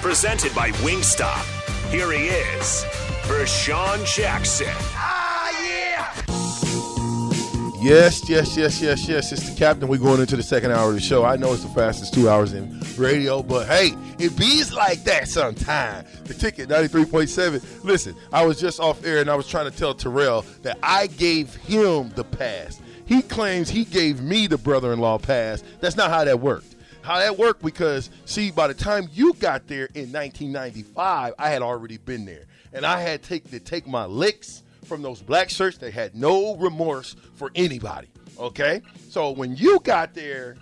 Presented by Wingstop. Here he is, Vershawn Jackson. Ah, yeah! Yes, yes, yes, yes, yes. It's the captain. We're going into the second hour of the show. I know it's the fastest two hours in radio, but hey, it bees like that sometime. The ticket 93.7. Listen, I was just off air and I was trying to tell Terrell that I gave him the pass. He claims he gave me the brother in law pass. That's not how that worked. How that worked because, see, by the time you got there in 1995, I had already been there. And I had take, to take my licks from those black shirts that had no remorse for anybody. Okay? So when you got there,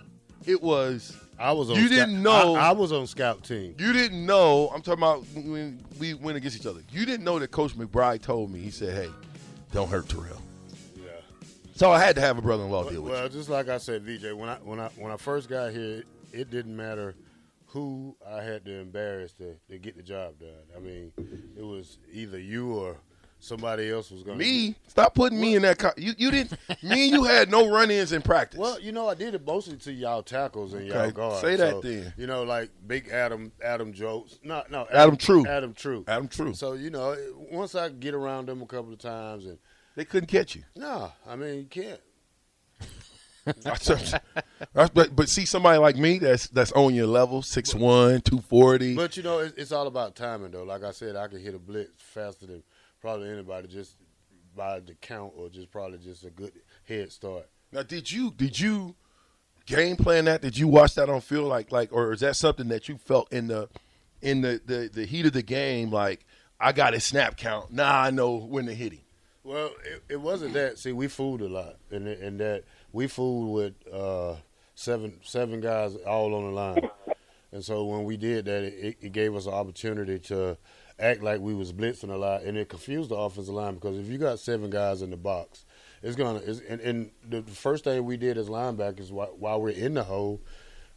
it was I was on. You scout- didn't know- I, I was on scout team. you didn't know. I'm talking about when we went against each other. You didn't know that Coach McBride told me. He said, "Hey, don't hurt Terrell." Yeah. So I had to have a brother-in-law deal with Well, just like I said, VJ, when I when I when I first got here, it didn't matter who I had to embarrass to, to get the job done. I mean, it was either you or somebody else was going Me, stop putting me in that. Co- you you didn't. me and you had no run-ins in practice. Well, you know, I did it mostly to y'all tackles and y'all guards. say that So, then. You know, like Big Adam, Adam Jones. No, no, Adam Treu. Adam Treu. Adam Treu. So you know, once I get around them a couple of times, and they couldn't catch you. no, I mean, you can't. That's- but but see somebody like me that's that's on your level, 6'1", 240. But you know, it's, it's all about timing, though. Like I said, I can hit a blitz faster than probably anybody, just by the count, or just probably just a good head start. Now, did you did you game plan that? Did you watch that on field like like, or is that something that you felt in the in the the, the heat of the game? Like I got his snap count. Now I know when to hit him. Well, it, it wasn't that. See, we fooled a lot, and and that we fooled with uh, seven seven guys all on the line, and so when we did that, it, it gave us an opportunity to act like we was blitzing a lot, and it confused the offensive line because if you got seven guys in the box, it's gonna. It's, and, and the first thing we did as linebackers while, we're in the hole,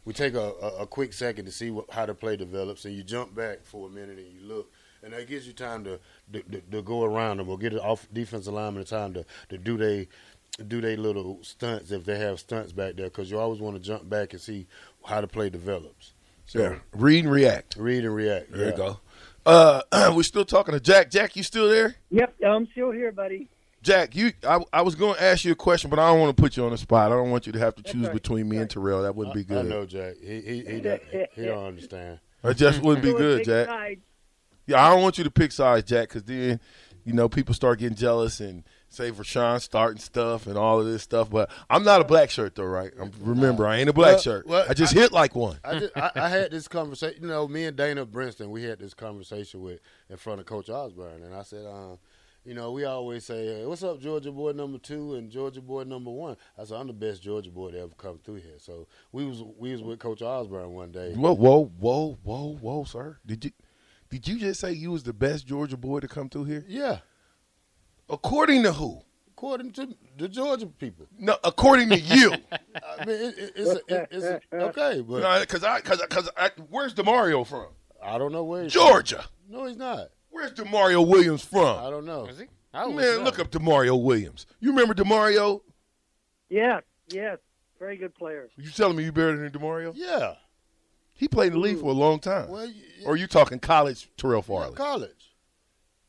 we take a, a, a quick second to see what, how the play develops, and you jump back for a minute and you look, and that gives you time to to, to, to go around them or get it off defensive lineman time to, to do they do they little stunts if they have stunts back there because you always want to jump back and see how the play develops. So Yeah, read and react. read and react. There yeah. you go. Uh, we're still talking to Jack. Jack, you still there? Yep, I'm still here, buddy. Jack, you. I, I was going to ask you a question, but I don't want to put you on the spot. I don't want you to have to choose right. between me and Terrell. That wouldn't be good. I know Jack. He he he, don't, he don't understand. That just wouldn't be good, Jack. sides. Yeah, I don't want you to pick sides, Jack, because then, you know, people start getting jealous and say Rashawn starting stuff and all of this stuff. But I'm not a black shirt though, right? I'm, remember, I ain't a black Well, shirt. well, I just I- hit like one. I, just, I, I had this conversation. You know, me and Dana Brinson, we had this conversation with in front of Coach Osborne, and I said, um, you know, we always say, hey, "What's up, Georgia boy number two and Georgia boy number one?" I said, "I'm the best Georgia boy to ever come through here." So we was we was with Coach Osborne one day. Whoa, whoa, whoa, whoa, whoa, sir! Did you did you just say you was the best Georgia boy to come through here? Yeah, According to who? according to the Georgia people. No, according to you. I mean, it, it, it's, a, it, it's a, okay, but Because I, because because where's Demario from? I don't know where he's Georgia. From. No, he's not. Where's Demario Williams from? I don't know. Is he? I always Man, know. look up Demario Williams. You remember Demario? Yeah, yes. Very good player. You telling me you better than Demario? Yeah. He played in the league for a long time. Well, y- or you talking college Terrell Yeah, Farley? college.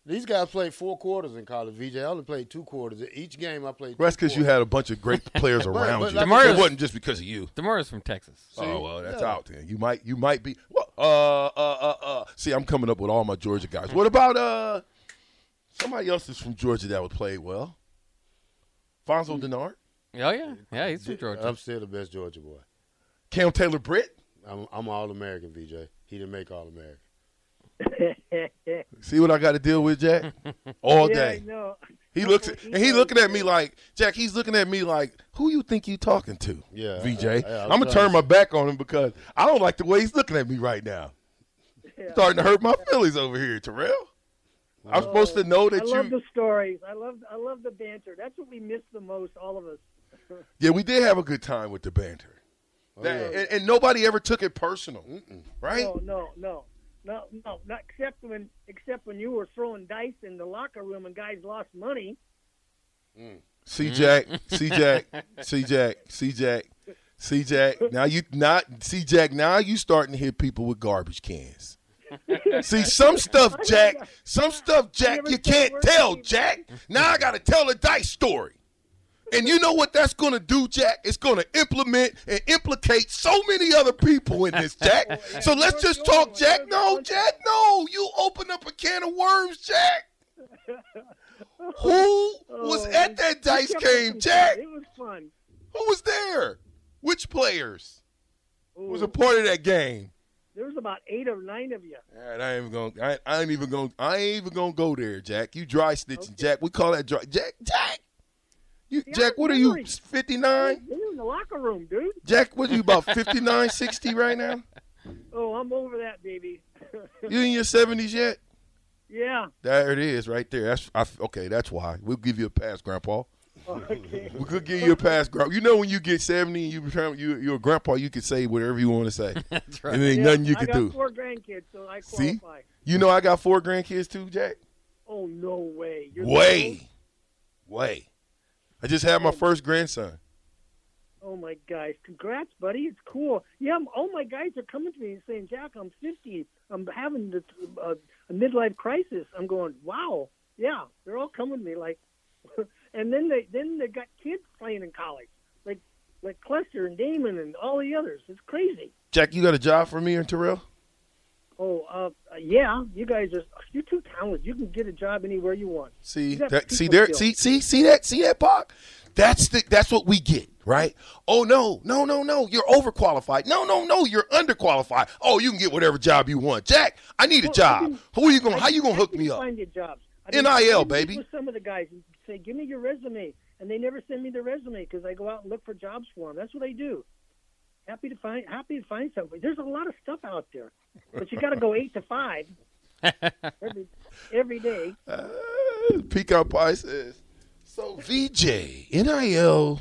These guys played four quarters in college. VJ, I only played two quarters. Each game I played. Well, that's because you had a bunch of great players around but you. like I it wasn't just because of you. Demario's from Texas. oh well, that's yeah. out then. You might you might be. Well, uh, uh, uh, uh. See, I'm coming up with all my Georgia guys. What about uh somebody else that's from Georgia that would play well? Fonzo Dennard, Oh yeah, yeah, he's from Georgia. I'm still the best Georgia boy. Cam Taylor Britt. I'm, I'm all American, VJ. He didn't make all American. See what I got to deal with, Jack? All yeah, day. no. He looks at, and he looking at me like Jack. He's looking at me like, who you think you talking to? Yeah, VJ. I- I- I, I'm gonna turn my back on him because I don't like the way he's looking at me right now. Starting to hurt my feelings over here, Terrell. I'm oh. supposed to know that I that love the stories. I love I love the banter. That's what we miss the most, all of us. Yeah, we did have a good time with the banter, oh, That- and, and nobody ever took it personal, right? No, no, no, no, no. Not except when except when you were throwing dice in the locker room and guys lost money. Mm. See Jack, mm. see Jack, see Jack, see Jack, see Jack. Now you not see Jack. Now you starting to hit people with garbage cans. See some stuff, Jack. Some stuff, Jack. never You can't tell, Jack. Now I got to tell a dice story. And you know what that's going to do, Jack? It's going to implement and implicate so many other people in this, Jack. So let's just talk, Jack. No, Jack, no. You open up a can of worms, Jack. Who was Oh, at that dice it kept us game, Jack? It was fun. Who was there? Which players was a part of that game? there was about eight or nine of you. All right, I ain't even gonna. I, I ain't even gonna. I ain't even gonna go there, Jack. You dry snitching, Jack. We call that dry. Jack, Jack. You, Yeah, Jack, what are you? Fifty nine. They were in the locker room, dude. Jack, what are you about 59, 60 right now? Oh, I'm over that, baby. You in your seventies yet? yeah. There it is, right there. That's I, okay. That's why we'll give you a pass, Grandpa. Okay. We could give you a pass, Grandpa. You know when you get seventy and you become you, you're a grandpa, you can say whatever you want to say. That's right. And there ain't Yeah, nothing you I can got do. four grandkids, so I qualify. See? You know I got four grandkids too, Jack. Oh no way! You're Way, way. I just had my first grandson. Oh my guys! Congrats, buddy. It's cool. Yeah, I'm- all my guys are coming to me and saying, "Jack, I'm 50. I'm having this, uh, a midlife crisis." I'm going, "Wow, yeah." They're all coming to me like, and then they then they got kids playing in college, like like Cluster and Damon and all the others. It's crazy. Jack, you got a job for me and Terrell? Oh, uh, yeah, you guys are you're too talented. You can get a job anywhere you want. See You that? See there? skills. See see see that? See that, Pac? That's the that's what we get, right? Oh no, no, no, no! You're overqualified. No, no, no! You're underqualified. Oh, you can get whatever job you want, Jack. I need a Well, job. been- Who are you going? to How you gonna hook me up? Find your jobs. I've NIL, I've baby. With some of the guys and say, "Give me your resume," and they never send me the resume because I go out and look for jobs for them. That's what I do. Happy to find happy to find something. There's a lot of stuff out there, but you got to go eight to five every every day. Uh, Pecan Pie says. So VJ NIL.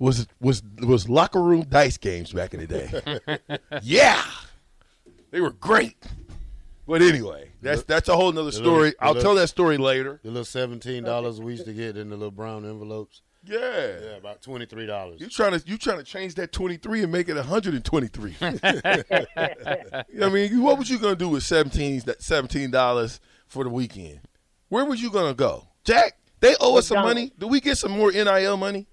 Was was was locker room dice games back in the day. yeah, they were great. But anyway, that's that's a whole nother story. little- I'll little- tell that story later. The little seventeen dollars we used to get in the little brown envelopes. Yeah. Yeah, about twenty three dollars. You trying to you trying to change that twenty three and make it hundred and twenty three. I mean, what was you gonna do with seventeen that seventeen dollars for the weekend? Where was you gonna go, Jack? They owe us some money. Do we get some more NIL money?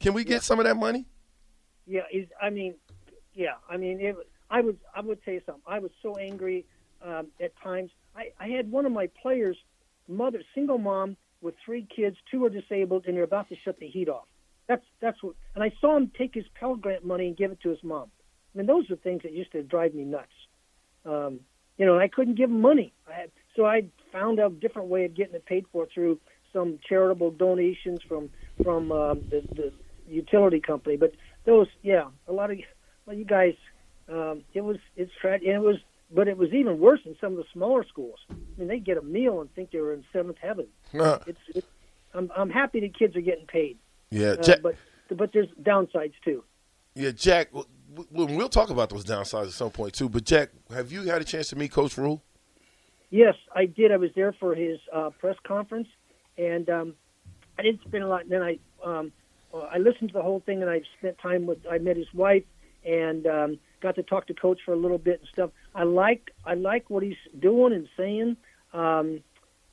Can we get some of that money? Yeah, is I mean, yeah, I mean, it, I would I would say something. I was so angry um, at times. I, I had one of my players, mother, single mom with three kids, two are disabled, and they're about to shut the heat off. That's that's what. And I saw him take his Pell Grant money and give it to his mom. I mean, those are things that used to drive me nuts. Um, you know, and I couldn't give him money. I had, so I found a different way of getting it paid for through some charitable donations from from um, the, the utility company. But those, yeah, a lot of well, you guys, um, it was it's tragic, and it was, but it was even worse in some of the smaller schools. I mean, they get a meal and think they were in seventh heaven. Uh, It's, it's I'm I'm happy that kids are getting paid, yeah, uh, Jack. but but there's downsides too. Yeah, Jack. w- w- We'll talk about those downsides at some point too. But Jack, have you had a chance to meet Coach Rhule? Yes, I did. I was there for his uh, press conference, and um, I didn't spend a lot. And then I um, uh, I listened to the whole thing, and I spent time with. I met his wife, and um, got to talk to Coach for a little bit and stuff. I like I like what he's doing and saying, um,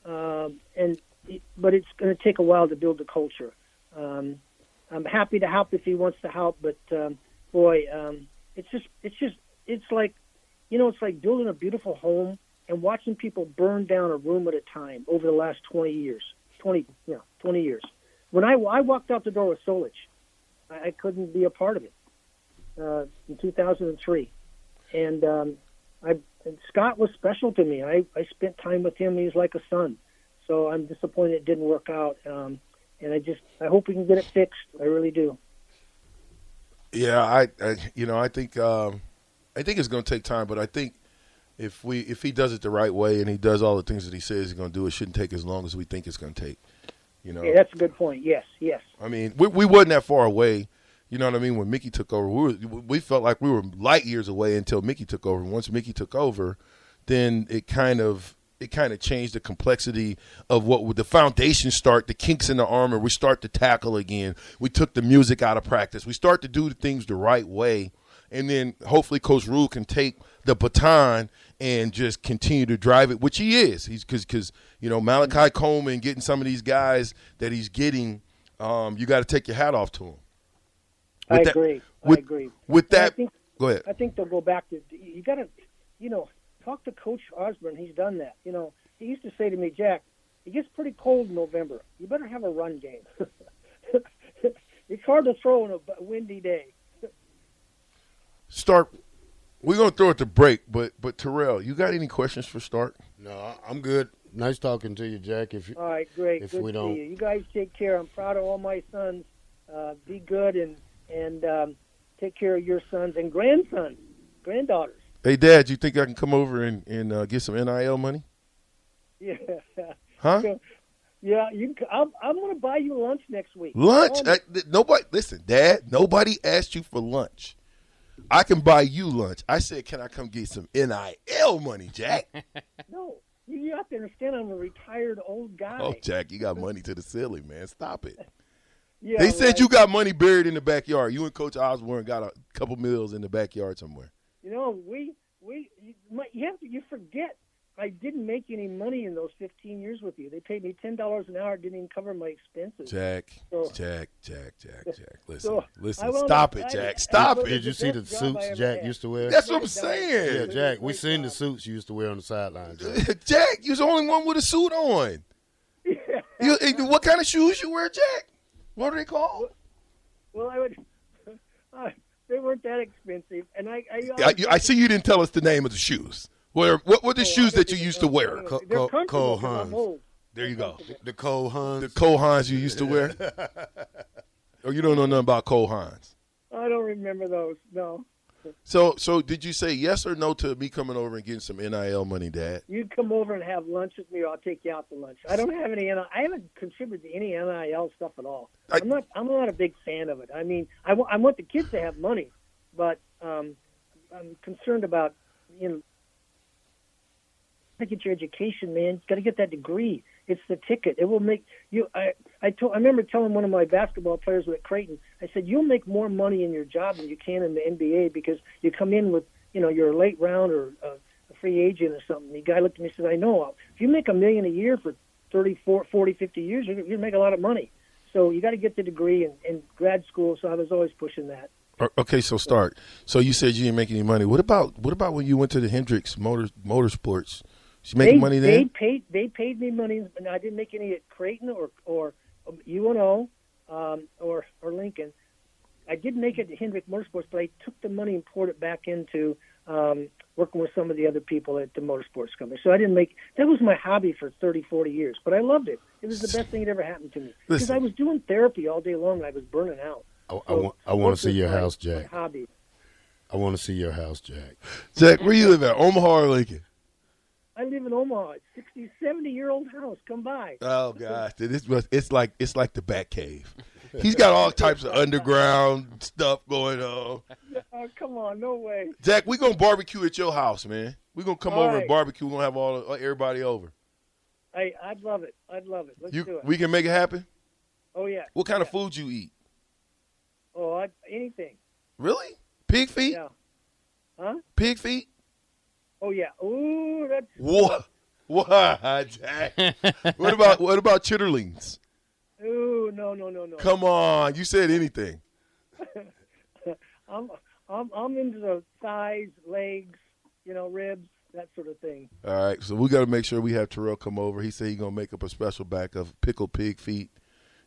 um and but it's going to take a while to build the culture. Um, I'm happy to help if he wants to help, but um, boy, um, it's just it's just it's like you know it's like building a beautiful home and watching people burn down a room at a time over the last 20 years 20 yeah 20 years when i, I walked out the door with solich i, I couldn't be a part of it uh, in 2003 and um, I, and scott was special to me. I, I spent time with him. He's like a son. So i'm disappointed it didn't work out. Um, and i just i hope we can get it fixed. I really do. Yeah, I, I you know, I think um, I think it's going to take time, but I think if we if he does it the right way and he does all the things that he says he's going to do, it shouldn't take as long as we think it's going to take. You know, yeah that's a good point yes yes I mean, we, we wasn't that far away. You know what I mean? When Mickey took over, we were, we felt like we were light years away until Mickey took over. Once Mickey took over, then it kind of it kind of changed the complexity of what would the foundation start, the kinks in the armor. We start to tackle again. We took the music out of practice. We start to do things the right way, and then hopefully Coach Rhule can take the baton and just continue to drive it, which he is. He's because because you know Malachi Coleman getting some of these guys that he's getting. Um, you got to take your hat off to him. i that- agree with- i agree With that, think- go ahead. I think they'll go back to you got to, you know, talk to Coach Osborne. He's done that. You know, he used to say to me, Jack, it gets pretty cold in November. You better have a run game. it's hard to throw on a windy day. Start. We're gonna throw it to break, but but Terrell, you got any questions for Start? No, I- I'm good. Nice talking to you, Jack. If you, All right, great. If good we to don't- see you. You guys take care. I'm proud of all my sons. Uh, be good and and um, take care of your sons and grandsons, granddaughters. Hey, Dad, you think I can come over and and uh, get some NIL money? Yeah. Huh? So, yeah, you. c- I'm, I'm going to buy you lunch next week. Lunch? Th- nobody. Listen, Dad. Nobody asked you for lunch. I can buy you lunch. I said, can I come get some NIL money, Jack? No, you, have to understand. I'm a retired old guy. oh, Jack, you got money to the ceiling, man. Stop it. yeah, they said right. you got money buried in the backyard. You and Coach Osborne got a couple meals in the backyard somewhere. You know, we we you, you have to you forget. I didn't make any money in those 15 years with you. They paid me ten dollars an hour. Didn't even cover my expenses. Jack, So- Jack, Jack, Jack, Jack. Listen, So, listen. Stop it, Jack. I- Stop I- it. did you see the I suits Jack had. used to wear? That's what I'm saying. yeah, Jack. We seen the suits you used to wear on the sideline. Jack. Jack, you're the only one with a suit on. You, eh, what kind of shoes you wear, Jack? What are they called? Well, I would. Uh, they weren't that expensive, and I. I, I, you- I see you didn't tell us the name of the shoes. Where, what were the Oh, shoes that you used to wear? Co- They're Co- comfortable Cole 'cause Hans. There you go. The Cole Haans. The Cole Haans you used to wear? or you don't know nothing about Cole Haans? I don't remember those. No, So, so did you say yes or no to me coming over and getting some NIL money, Dad? you come over and have lunch with me, or I'll take you out to lunch. I don't have any. NIL I haven't contributed to any NIL stuff at all. I- I'm not. I'm not a big fan of it. I mean, I want the kids to have money, but um, I'm concerned about you know. To get your education, man. You got to get that degree. It's the ticket. It will make you. I I told. I remember telling one of my basketball players at Creighton. I said, "You'll make more money in your job than you can in the NBA because you come in with, you know, you're a late round or a, a free agent or something." The guy looked at me and said, "I know. If you make a million a year for 30, 40, 50 years, you're, you're make a lot of money. So you got to get the degree in, in grad school. So I was always pushing that." Okay, so start. So you said you didn't make any money. What about what about when you went to the Hendricks Motor Motorsports? You make they, money They paid they paid me money, and I didn't make any at Creighton or or um, UNO um, or or Lincoln. I did make it to Hendrick Motorsports, but I took the money and poured it back into um, working with some of the other people at the motorsports company. So I didn't make that was my hobby for 30, 40 years, but I loved it. It was the best thing that ever happened to me because I was doing therapy all day long and I was burning out. I, I, So want, I want to see your house, Jack. Hobby. I want to see your house, Jack. Jack, where you live at? Omaha or Lincoln? I live in Omaha. It's 60, 70 year old house. Come by. Oh gosh, this was it's like it's like the Bat Cave. He's got all types of underground stuff going on. Oh, come on, no way. Jack, we're gonna barbecue at your house, man. We're gonna come All over and barbecue. We're gonna have all uh, everybody over. Hey, I'd love it. I'd love it. Let's do it. we can make it happen. oh yeah. What kind of food you eat? Oh, I, anything. Really? Pig feet? Yeah. Huh? Pig feet? Oh yeah. Ooh, that's What? What, what about what about chitterlings? ooh no no no no. Come on, you said anything. I'm I'm I'm into the thighs, legs, you know, ribs, that sort of thing. All right, so we got to make sure we have Terrell come over. He said he's gonna make up a special back of pickled pig feet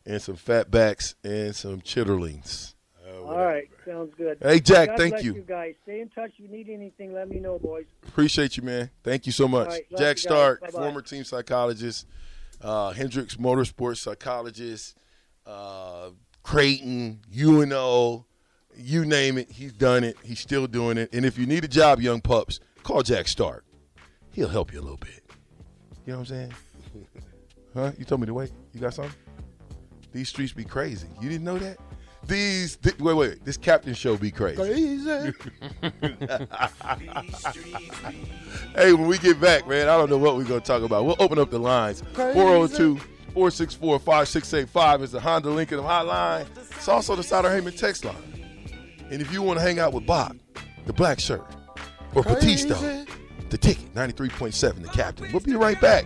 and some fat backs and some chitterlings. All right, sounds good. Hey, Jack, God thank bless you. you guys. Stay in touch. If you need anything, let me know, boys. Appreciate you, man. Thank you so much. All right, love Jack. Stark, Bye-bye. former team psychologist, uh, Hendricks Motorsports psychologist, uh, Creighton, UNO, you name it. He's done it. He's still doing it. And if you need a job, young pups, call Jack Stark. He'll help you a little bit. You know what I'm saying? huh? You told me to wait. You got something? These streets be crazy. You didn't know that? These, thi- wait, wait. This captain show be crazy. Hey, when we get back, man, I don't know what we're to talk about. We'll open up the lines. 402 464 5685 is the Honda Lincoln hotline. It's also the Sauter Heyman text line. And if you want to hang out with Bob, the black shirt, or Batista, the ticket, 93.7, the captain. We'll be right back.